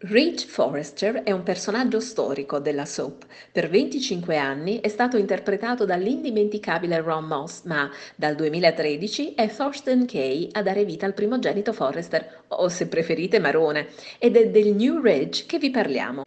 Ridge Forrester è un personaggio storico della soap. Per 25 anni è stato interpretato dall'indimenticabile Ron Moss, ma dal 2013 è Thorsten Kay a dare vita al primogenito Forrester, o se preferite Marone, ed è del New Ridge che vi parliamo.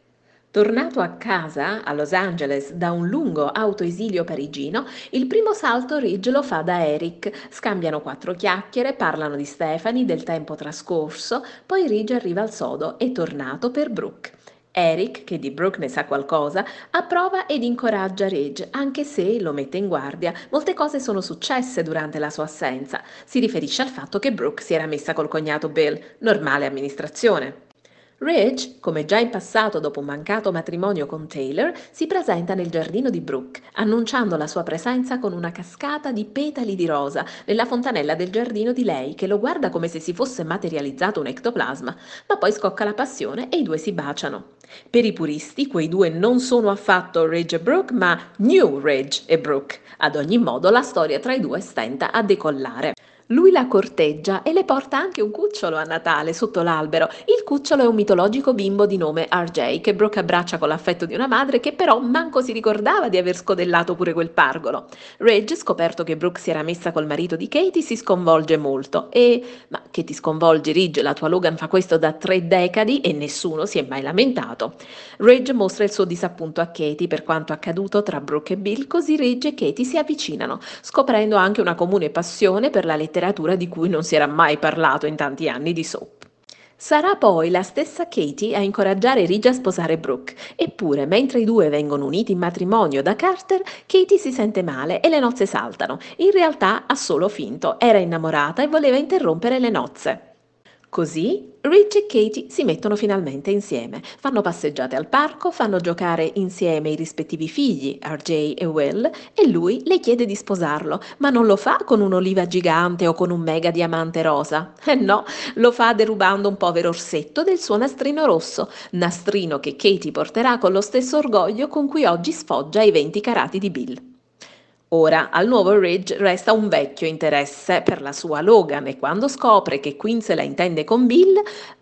Tornato a casa, a Los Angeles, da un lungo autoesilio parigino, il primo salto Ridge lo fa da Eric. Scambiano quattro chiacchiere, parlano di Stephanie, del tempo trascorso, poi Ridge arriva al sodo e tornato per Brooke. Eric, che di Brooke ne sa qualcosa, approva ed incoraggia Ridge, anche se lo mette in guardia. Molte cose sono successe durante la sua assenza. Si riferisce al fatto che Brooke si era messa col cognato Bill, normale amministrazione. Ridge, come già in passato dopo un mancato matrimonio con Taylor, si presenta nel giardino di Brooke, annunciando la sua presenza con una cascata di petali di rosa nella fontanella del giardino di lei, che lo guarda come se si fosse materializzato un ectoplasma, ma poi scocca la passione e i due si baciano. Per i puristi, quei due non sono affatto Ridge e Brooke, ma New Ridge e Brooke. Ad ogni modo, la storia tra i due stenta a decollare. Lui la corteggia e le porta anche un cucciolo a Natale sotto l'albero. Il cucciolo è un mitologico bimbo di nome RJ che Brooke abbraccia con l'affetto di una madre che però manco si ricordava di aver scodellato pure quel pargolo. Ridge, scoperto che Brooke si era messa col marito di Katie, si sconvolge molto. E... ma che ti sconvolgi Ridge? La tua Logan fa questo da tre decadi e nessuno si è mai lamentato. Ridge mostra il suo disappunto a Katie per quanto accaduto tra Brooke e Bill, così Ridge e Katie si avvicinano, scoprendo anche una comune passione per la letteratura letteratura di cui non si era mai parlato in tanti anni di soap. Sarà poi la stessa Katie a incoraggiare Ridge a sposare Brooke. Eppure, mentre i due vengono uniti in matrimonio da Carter, Katie si sente male e le nozze saltano. In realtà ha solo finto, era innamorata e voleva interrompere le nozze. Così Rich e Katie si mettono finalmente insieme, fanno passeggiate al parco, fanno giocare insieme i rispettivi figli, RJ e Will, e lui le chiede di sposarlo, ma non lo fa con un'oliva gigante o con un mega diamante rosa. Eh no, lo fa derubando un povero orsetto del suo nastrino rosso, nastrino che Katie porterà con lo stesso orgoglio con cui oggi sfoggia i 20 carati di Bill. Ora al nuovo Ridge resta un vecchio interesse per la sua Logan e quando scopre che Quinn se la intende con Bill,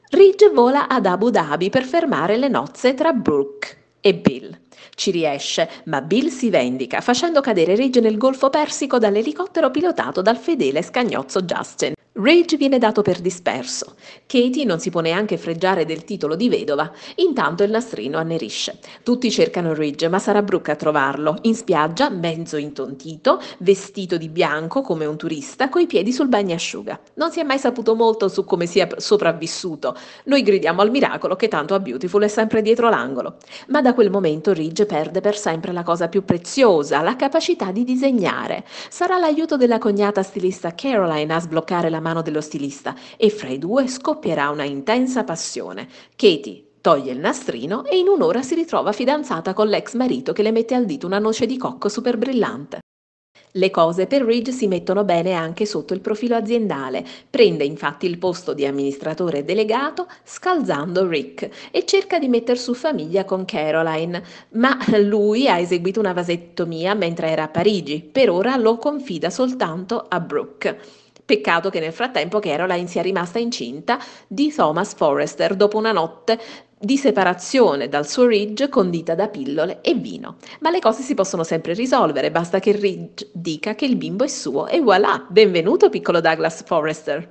Ridge vola ad Abu Dhabi per fermare le nozze tra Brooke e Bill. Ci riesce, ma Bill si vendica facendo cadere Ridge nel Golfo Persico dall'elicottero pilotato dal fedele scagnozzo Justin. Rage viene dato per disperso. Katie non si può neanche freggiare del titolo di vedova. Intanto il nastrino annerisce. Tutti cercano Ridge, ma sarà Brooke a trovarlo. In spiaggia, mezzo intontito, vestito di bianco come un turista, coi piedi sul bagnasciuga. Non si è mai saputo molto su come sia sopravvissuto. Noi gridiamo al miracolo che tanto a Beautiful è sempre dietro l'angolo. Ma da quel momento Ridge perde per sempre la cosa più preziosa, la capacità di disegnare. Sarà l'aiuto della cognata stilista Caroline a sbloccare la mano dello stilista e fra i due scoppierà una intensa passione. Katie toglie il nastrino e in un'ora si ritrova fidanzata con l'ex marito che le mette al dito una noce di cocco super brillante. Le cose per Ridge si mettono bene anche sotto il profilo aziendale. Prende infatti il posto di amministratore delegato scalzando Rick e cerca di metter su famiglia con Caroline, ma lui ha eseguito una vasettomia mentre era a Parigi. Per ora lo confida soltanto a Brooke. Peccato che nel frattempo Caroline sia rimasta incinta di Thomas Forrester dopo una notte di separazione dal suo Ridge condita da pillole e vino. Ma le cose si possono sempre risolvere, basta che Ridge dica che il bimbo è suo e voilà, benvenuto piccolo Douglas Forrester.